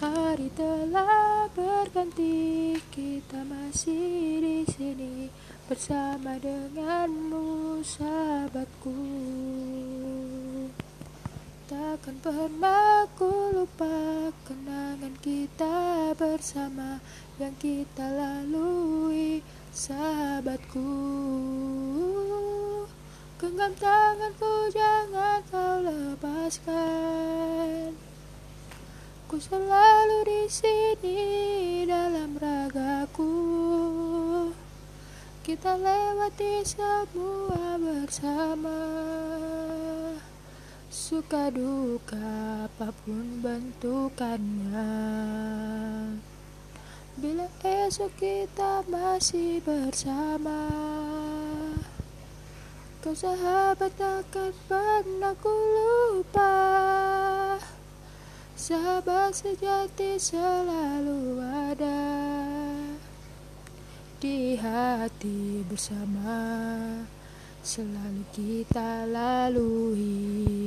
Hari telah berganti, kita masih di sini bersama denganmu, sahabatku. Takkan pernah ku lupa kenangan kita bersama yang kita lalui, sahabatku. Genggam tanganku, jangan kau lepaskan. Ku selalu di sini dalam ragaku. Kita lewati semua bersama. Suka duka apa pun bentukannya. Bila esok kita masih bersama. Kau sahabat takkan pernah ku. Sahabat sejati selalu ada di hati bersama, selalu kita lalui.